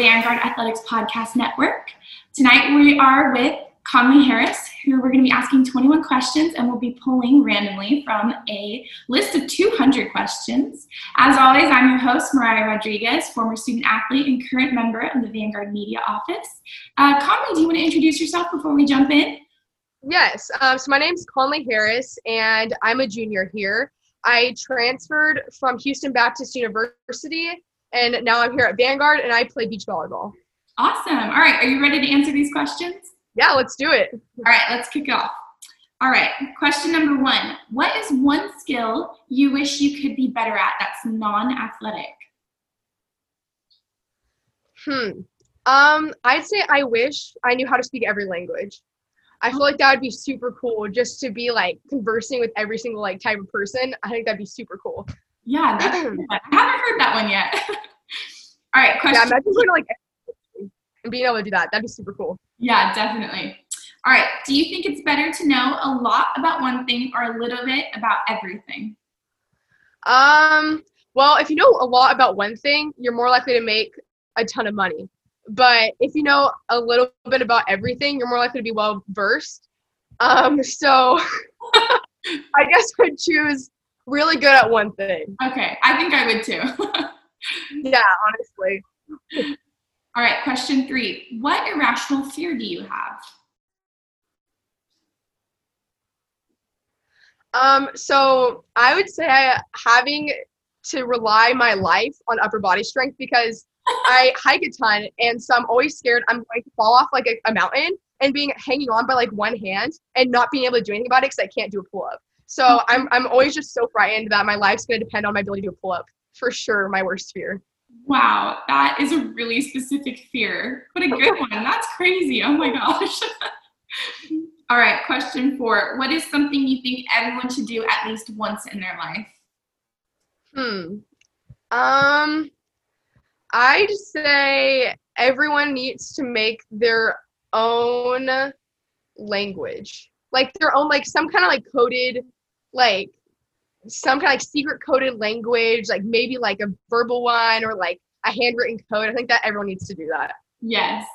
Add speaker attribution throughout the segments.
Speaker 1: Vanguard Athletics Podcast Network. Tonight we are with Conley Harris, who we're going to be asking 21 questions and we'll be pulling randomly from a list of 200 questions. As always, I'm your host, Mariah Rodriguez, former student athlete and current member of the Vanguard Media Office. Uh, Conley, do you want to introduce yourself before we jump in?
Speaker 2: Yes. Um, so my name is Conley Harris, and I'm a junior here. I transferred from Houston Baptist University and now I'm here at Vanguard and I play beach volleyball.
Speaker 1: Awesome. All right, are you ready to answer these questions?
Speaker 2: Yeah, let's do it.
Speaker 1: All right, let's kick off. All right, question number one What is one skill you wish you could be better at that's non athletic?
Speaker 2: Hmm. Um, I'd say I wish I knew how to speak every language. I feel like that would be super cool just to be like conversing with every single like type of person. I think that'd be super cool.
Speaker 1: Yeah, that's, I haven't heard that one yet. All right, question.
Speaker 2: Yeah, imagine going to like and being able to do that. That'd be super cool.
Speaker 1: Yeah, definitely. All right. Do you think it's better to know a lot about one thing or a little bit about everything?
Speaker 2: Um. Well, if you know a lot about one thing, you're more likely to make a ton of money. But if you know a little bit about everything, you're more likely to be well versed. Um. So I guess I'd choose really good at one thing.
Speaker 1: Okay, I think I would too.
Speaker 2: yeah, honestly.
Speaker 1: All right, question three. What irrational fear do you have?
Speaker 2: Um, so I would say having to rely my life on upper body strength because I hike a ton and so I'm always scared I'm going to fall off like a, a mountain and being hanging on by like one hand and not being able to do anything about it because I can't do a pull up. So I'm I'm always just so frightened that my life's gonna depend on my ability to pull up. For sure, my worst fear.
Speaker 1: Wow, that is a really specific fear. What a good one. That's crazy. Oh my gosh. All right, question four. What is something you think everyone should do at least once in their life?
Speaker 2: Hmm. Um, I'd say everyone needs to make their own language, like their own, like some kind of like coded like some kind of like secret coded language, like maybe like a verbal one or like a handwritten code. I think that everyone needs to do that.
Speaker 1: Yes.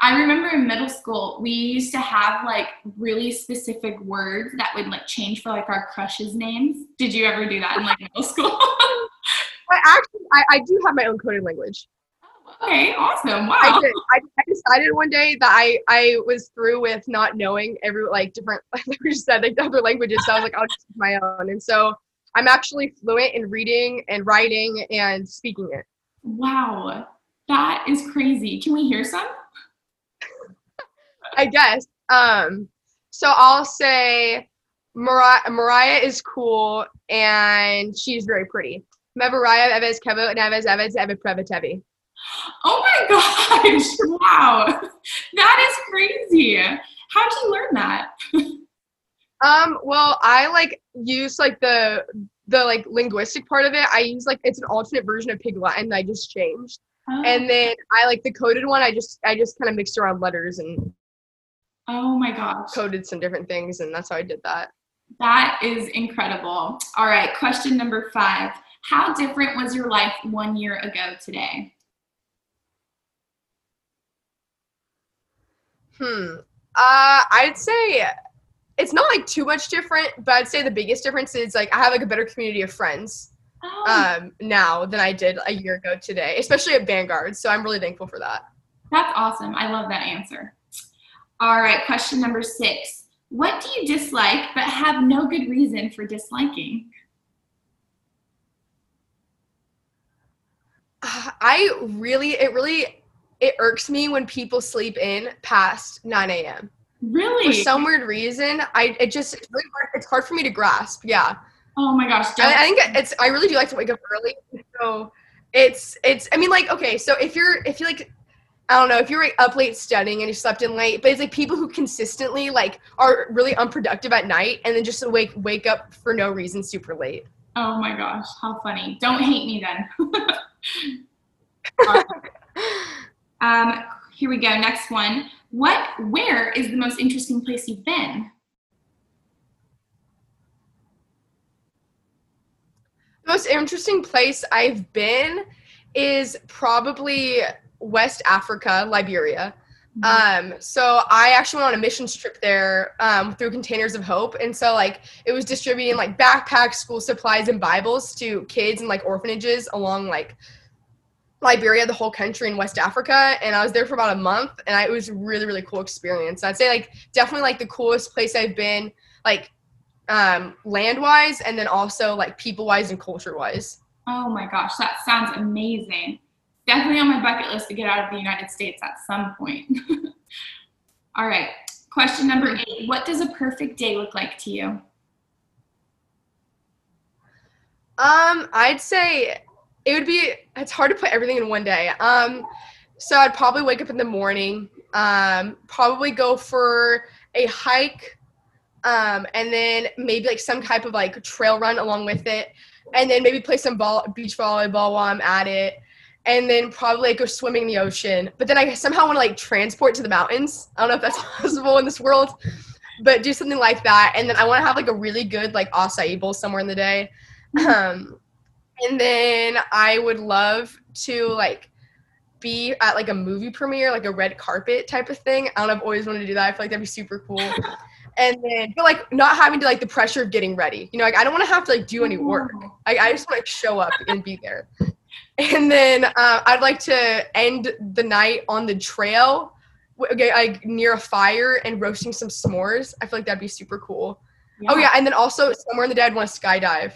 Speaker 1: I remember in middle school, we used to have like really specific words that would like change for like our crushes' names. Did you ever do that in like middle school?
Speaker 2: I actually, I, I do have my own coded language.
Speaker 1: Okay, awesome. Wow.
Speaker 2: I did. I, I, decided one day that I I was through with not knowing every like different like we just said like other languages. So I was like, I'll just my own. And so I'm actually fluent in reading and writing and speaking it.
Speaker 1: Wow. That is crazy. Can we hear some?
Speaker 2: I guess. Um so I'll say Mariah, Mariah is cool and she's very pretty. Mariah Eves Kevo Neves Eves Eve Prevatevi.
Speaker 1: Oh my gosh! Wow, that is crazy. How'd you learn that?
Speaker 2: um, well, I like use like the the like linguistic part of it. I use like it's an alternate version of Pig Latin. I just changed, oh. and then I like the coded one. I just I just kind of mixed around letters and.
Speaker 1: Oh my gosh.
Speaker 2: Coded some different things, and that's how I did that.
Speaker 1: That is incredible. All right, question number five. How different was your life one year ago today?
Speaker 2: Hmm. Uh, I'd say it's not like too much different, but I'd say the biggest difference is like I have like a better community of friends oh. um, now than I did a year ago today, especially at Vanguard. So I'm really thankful for that.
Speaker 1: That's awesome. I love that answer. All right, question number six. What do you dislike but have no good reason for disliking?
Speaker 2: I really, it really it irks me when people sleep in past 9 a.m.
Speaker 1: Really?
Speaker 2: For some weird reason, I it just it's really hard, it's hard for me to grasp. Yeah.
Speaker 1: Oh my gosh.
Speaker 2: I, I think it's I really do like to wake up early. So it's it's I mean like okay, so if you're if you like I don't know if you're up late studying and you slept in late, but it's like people who consistently like are really unproductive at night and then just wake wake up for no reason super late.
Speaker 1: Oh my gosh, how funny! Don't hate me then. Um, here we go. Next one. What? Where is the most interesting place you've been?
Speaker 2: The most interesting place I've been is probably West Africa, Liberia. Um, so I actually went on a missions trip there um, through Containers of Hope, and so like it was distributing like backpacks, school supplies, and Bibles to kids and like orphanages along like Liberia, the whole country in West Africa, and I was there for about a month, and I, it was a really really cool experience. I'd say like definitely like the coolest place I've been, like um, land wise, and then also like people wise and culture wise.
Speaker 1: Oh my gosh, that sounds amazing. Definitely on my bucket list to get out of the United States at some point. All right, question number eight. What does a perfect day look like to you?
Speaker 2: Um, I'd say it would be it's hard to put everything in one day. Um, so I'd probably wake up in the morning, um, probably go for a hike, um, and then maybe like some type of like trail run along with it, and then maybe play some ball beach volleyball while I'm at it, and then probably like, go swimming in the ocean. But then I somehow want to like transport to the mountains. I don't know if that's possible in this world, but do something like that, and then I want to have like a really good like acai bowl somewhere in the day. Um, and then I would love to like be at like a movie premiere, like a red carpet type of thing. I don't know, I've always wanted to do that. I feel like that'd be super cool. and then but like not having to like the pressure of getting ready. You know, like I don't want to have to like do any work. I, I just want to like, show up and be there. And then uh, I'd like to end the night on the trail, like near a fire and roasting some s'mores. I feel like that'd be super cool. Oh yeah, and then also somewhere in the day I'd want to skydive.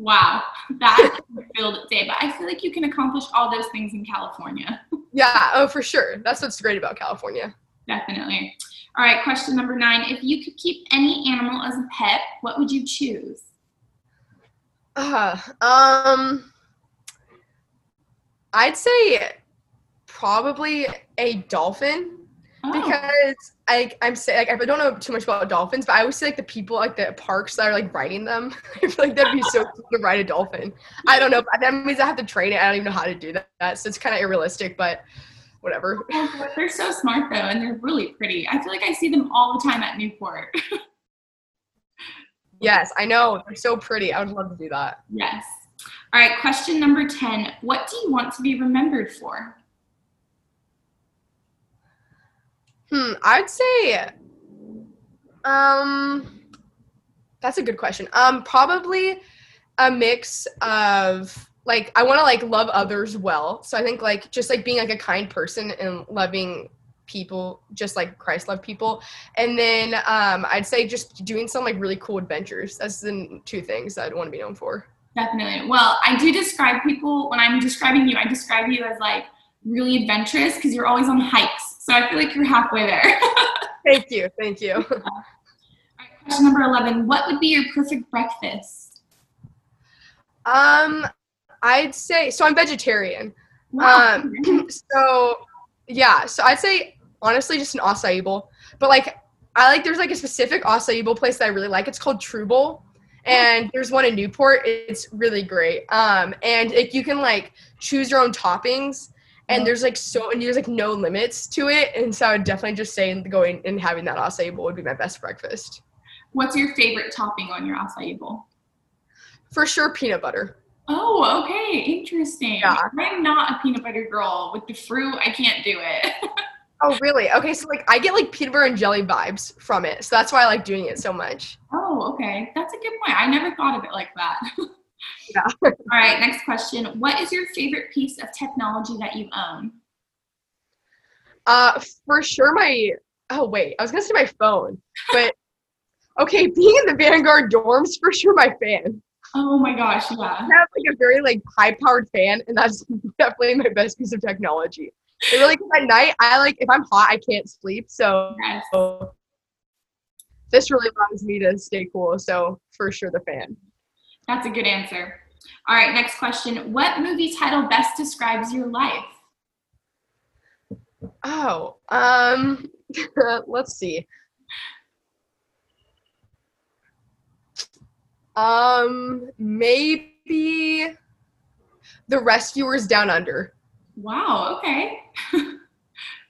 Speaker 1: Wow, that filled day. But I feel like you can accomplish all those things in California.
Speaker 2: Yeah, oh for sure. That's what's great about California.
Speaker 1: Definitely. All right, question number nine. If you could keep any animal as a pet, what would you choose?
Speaker 2: Uh, um, I'd say probably a dolphin
Speaker 1: Oh,
Speaker 2: because I I'm say like I don't know too much about dolphins, but I always see like the people like the parks that are like riding them. I feel like that'd be so cool to ride a dolphin. I don't know. That means I have to train it. I don't even know how to do that, so it's kind of unrealistic. But whatever.
Speaker 1: oh, they're so smart though, and they're really pretty. I feel like I see them all the time at Newport.
Speaker 2: Yes, I know they're so pretty. I would love to do that.
Speaker 1: yes. All right, question number 10. What do you want to be remembered for?
Speaker 2: Hmm, I'd say um that's a good question. Um probably a mix of like I want to like love others well. So I think like just like being like a kind person and loving people just like Christ loved people. And then um I'd say just doing some like really cool adventures. That's the two things I'd want to be known for.
Speaker 1: Definitely. Well, I do describe people, when I'm describing you, I describe you as like really adventurous because you're always on hikes. So I feel like you're halfway there.
Speaker 2: Thank you. Thank you.
Speaker 1: All right, question number 11. What would be your perfect breakfast?
Speaker 2: Um I'd say so I'm vegetarian.
Speaker 1: Wow.
Speaker 2: Um, so yeah, so I'd say honestly just an acai bowl. But like I like there's like a specific acai bowl place that I really like. It's called True Bowl. And there's one in Newport. It's really great. Um, and like you can like choose your own toppings, and oh. there's like so and there's like no limits to it. And so I would definitely just say going and having that acai bowl would be my best breakfast.
Speaker 1: What's your favorite topping on your acai bowl?
Speaker 2: For sure, peanut butter.
Speaker 1: Oh, okay. Interesting.
Speaker 2: Yeah.
Speaker 1: I'm not a peanut butter girl. With the fruit, I can't do it.
Speaker 2: Oh really? Okay, so like I get like peanut butter and jelly vibes from it. So that's why I like doing it so much.
Speaker 1: oh, okay. That's a good point. I never thought of it like that.
Speaker 2: Yeah.
Speaker 1: All right, next question. What is your favorite piece of technology that you own?
Speaker 2: Uh, for sure, my oh wait, I was gonna say my phone, but okay, being in the Vanguard dorms, for sure, my fan.
Speaker 1: Oh my gosh, yeah.
Speaker 2: I have like a very like high powered fan, and that's definitely my best piece of technology. It really, at night, I like if I'm hot, I can't sleep, so
Speaker 1: Yes.
Speaker 2: this really allows me to stay cool. So for sure, the fan.
Speaker 1: That's a good answer. All right, next question. What movie title best describes your life?
Speaker 2: Oh, um, let's see. Um, maybe the Rescuers Down Under.
Speaker 1: Wow, okay.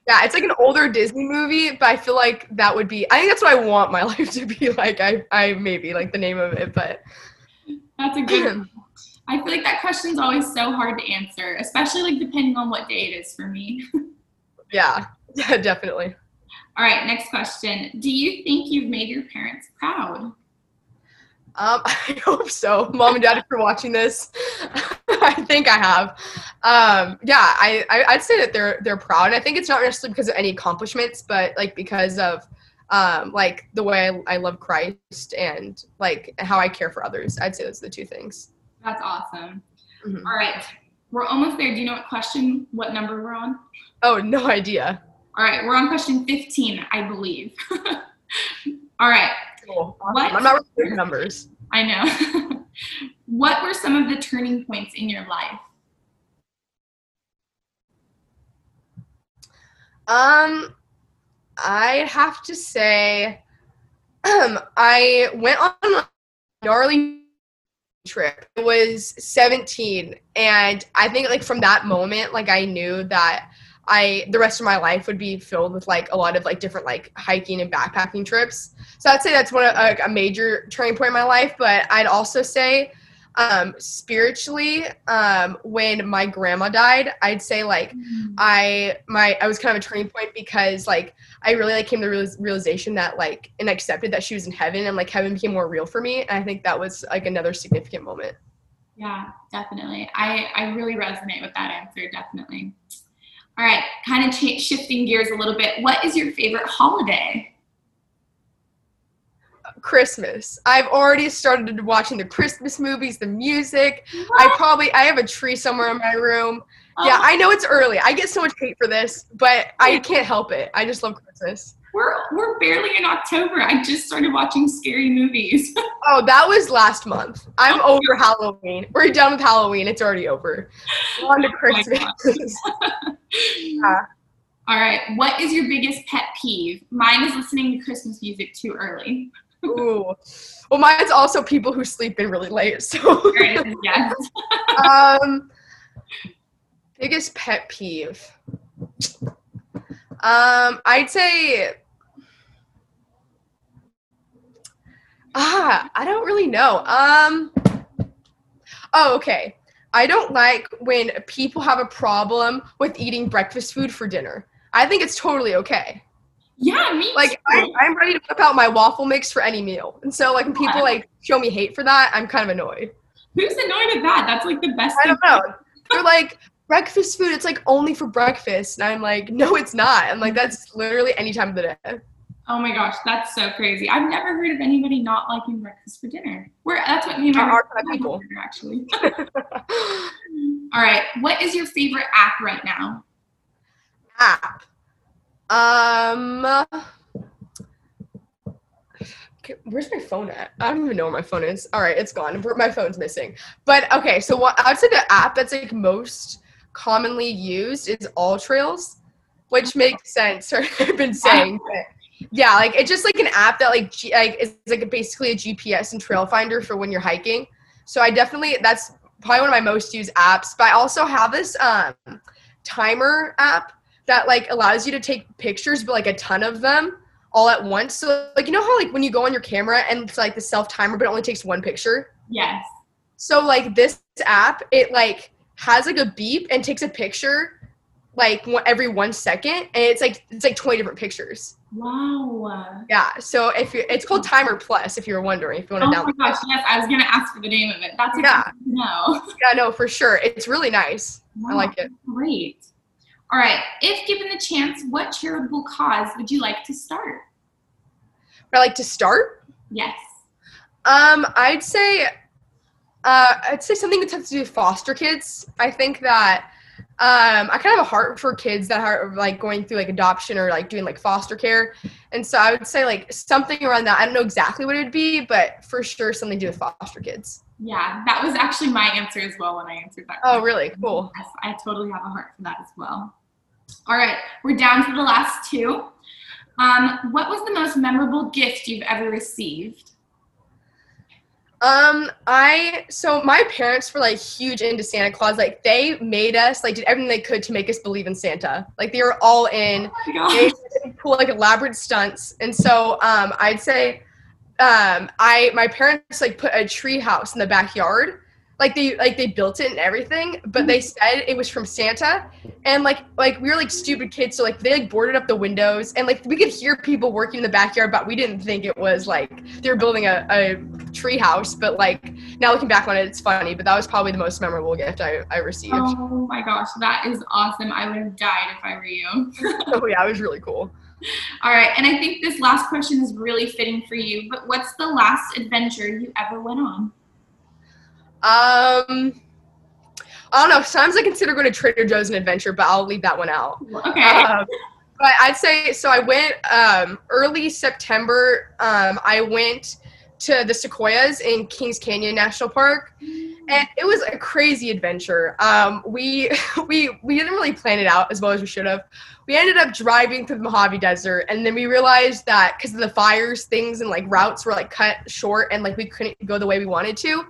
Speaker 2: Yeah, it's like an older Disney movie, but I feel like that would be. I think that's what I want my life to be like. I, I maybe like the name of it, but
Speaker 1: That's a good one. I feel like that question's always so hard to answer, especially like depending on what day it is for me.
Speaker 2: yeah, yeah, definitely.
Speaker 1: All right, next question. Do you think you've made your parents proud? Um,
Speaker 2: I hope so. Mom and dad, if you're watching this, I think I have. Um, yeah, I, I would say that they're they're proud. And I think it's not necessarily because of any accomplishments, but like because of um, like the way I, I love Christ and like how I care for others. I'd say those are the two things.
Speaker 1: That's awesome. Mm-hmm. All right, we're almost there. Do you know what question, what number we're on?
Speaker 2: Oh, no idea.
Speaker 1: All right, we're on question 15, I believe. All right.
Speaker 2: Cool. What, I'm not really numbers.
Speaker 1: I know. what were some of the turning points in your life?
Speaker 2: Um, I have to say, um, I went on a gnarly trip. I was 17, and I think like from that moment, like I knew that I the rest of my life would be filled with like a lot of like different like hiking and backpacking trips. So I'd say that's one of, a major turning point in my life. But I'd also say um spiritually um when my grandma died i'd say like mm-hmm. i my i was kind of a turning point because like i really like came to the realization that like and accepted that she was in heaven and like heaven became more real for me and i think that was like another significant moment.
Speaker 1: Yeah definitely. I i really resonate with that answer definitely. All right kind of ch- shifting gears a little bit. What is your favorite holiday
Speaker 2: Christmas. I've already started watching the Christmas movies, the music. What? I probably I have a tree somewhere in my room. Oh. Yeah, I know it's early. I get so much hate for this, but I can't help it. I just love Christmas.
Speaker 1: We're we're barely in October. I just started watching scary movies.
Speaker 2: oh, that was last month. I'm oh. over Halloween. We're done with Halloween. It's already over. On to oh Christmas.
Speaker 1: yeah. All right. What is your biggest pet peeve? Mine is listening to Christmas music too early.
Speaker 2: Ooh. Well, mine's also people who sleep in really late. So
Speaker 1: yes.
Speaker 2: um, biggest pet peeve. Um, I'd say. Ah, I don't really know. Um. Oh, okay. I don't like when people have a problem with eating breakfast food for dinner. I think it's totally okay.
Speaker 1: Yeah, me
Speaker 2: like I, am ready to whip out my waffle mix for any meal, and so like when people like show me hate for that, I'm kind of annoyed.
Speaker 1: Who's annoyed at that? That's like the best.
Speaker 2: I don't know. They're like breakfast food. It's like only for breakfast, and I'm like, no, it's not. I'm like, that's literally any time of the day.
Speaker 1: Oh my gosh, that's so crazy. I've never heard of anybody not liking breakfast for dinner. Where that's what me and my
Speaker 2: are people
Speaker 1: actually. All right, what is your favorite app right now?
Speaker 2: App. Um, where's my phone at? I don't even know where my phone is. All right, it's gone. My phone's missing. But okay, so what I would say the app that's like most commonly used is AllTrails, which makes sense. I've been saying, but yeah, like it's just like an app that like G- like is like basically a GPS and trail finder for when you're hiking. So I definitely that's probably one of my most used apps. But I also have this um timer app that like allows you to take pictures, but like a ton of them all at once. So like you know how like when you go on your camera and it's like the self timer, but it only takes one picture.
Speaker 1: Yes.
Speaker 2: So like this app, it like has like a beep and takes a picture like every one second, and it's like it's like twenty different pictures.
Speaker 1: Wow.
Speaker 2: Yeah. So if you it's called Timer Plus, if you were wondering, if you want to
Speaker 1: oh download. Oh my gosh, yes, I was gonna ask for the name of it. That's
Speaker 2: yeah.
Speaker 1: No.
Speaker 2: Yeah, no, for sure. It's really nice. Wow, I like it.
Speaker 1: Great. All right. If given the chance, what charitable cause would you like to start?
Speaker 2: Would I like to start?
Speaker 1: Yes.
Speaker 2: Um, I'd say, uh, I'd say something that has to do with foster kids. I think that um, I kind of have a heart for kids that are like going through like adoption or like doing like foster care, and so I would say like something around that. I don't know exactly what it'd be, but for sure something to do with foster kids.
Speaker 1: Yeah, that was actually my answer as well when I answered that.
Speaker 2: Oh, really? Cool.
Speaker 1: Yes, I totally have a heart for that as well. All right, we're down to the last two. Um, what was the most memorable gift you've ever received?
Speaker 2: Um, I so my parents were like huge into Santa Claus. Like they made us like did everything they could to make us believe in Santa. Like they were all in. Oh they pull like elaborate stunts, and so um, I'd say um, I my parents like put a tree house in the backyard like they like they built it and everything, but they said it was from Santa, and like like we were like stupid kids, so like they like boarded up the windows, and like we could hear people working in the backyard, but we didn't think it was like they were building a, a tree house. But like now looking back on it, it's funny. But that was probably the most memorable gift I, I received.
Speaker 1: Oh my gosh, that is awesome. I would have died if I were you.
Speaker 2: oh yeah, it was really cool.
Speaker 1: All right, and I think this last question is really fitting for you. But what's the last adventure you ever went on?
Speaker 2: Um, I don't know. Sometimes I consider going to Trader Joe's an adventure, but I'll leave that one out.
Speaker 1: Okay.
Speaker 2: Um, but I'd say so. I went um, early September. Um, I went to the Sequoias in Kings Canyon National Park, and it was a crazy adventure. Um, we we we didn't really plan it out as well as we should have. We ended up driving through the Mojave Desert, and then we realized that because of the fires, things and like routes were like cut short, and like we couldn't go the way we wanted to.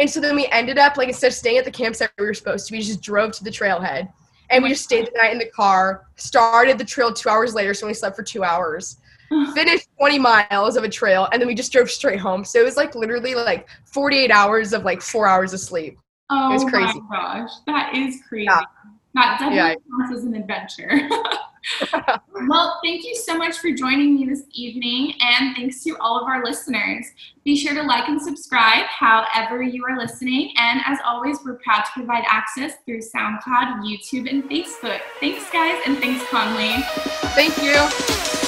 Speaker 2: And so then we ended up like instead of staying at the campsite we were supposed to, we just drove to the trailhead. And we just stayed the night in the car, started the trail two hours later, so we slept for two hours. Finished 20 miles of a trail, and then we just drove straight home. So it was like literally like 48 hours of like four hours of sleep.
Speaker 1: Oh
Speaker 2: it was crazy.
Speaker 1: my gosh, that is crazy.
Speaker 2: Yeah.
Speaker 1: That definitely
Speaker 2: Yeah.
Speaker 1: counts as an adventure. well, thank you so much for joining me this evening, and thanks to all of our listeners. Be sure to like and subscribe however you are listening. And as always, we're proud to provide access through SoundCloud, YouTube, and Facebook. Thanks, guys, and thanks, Conley.
Speaker 2: Thank you.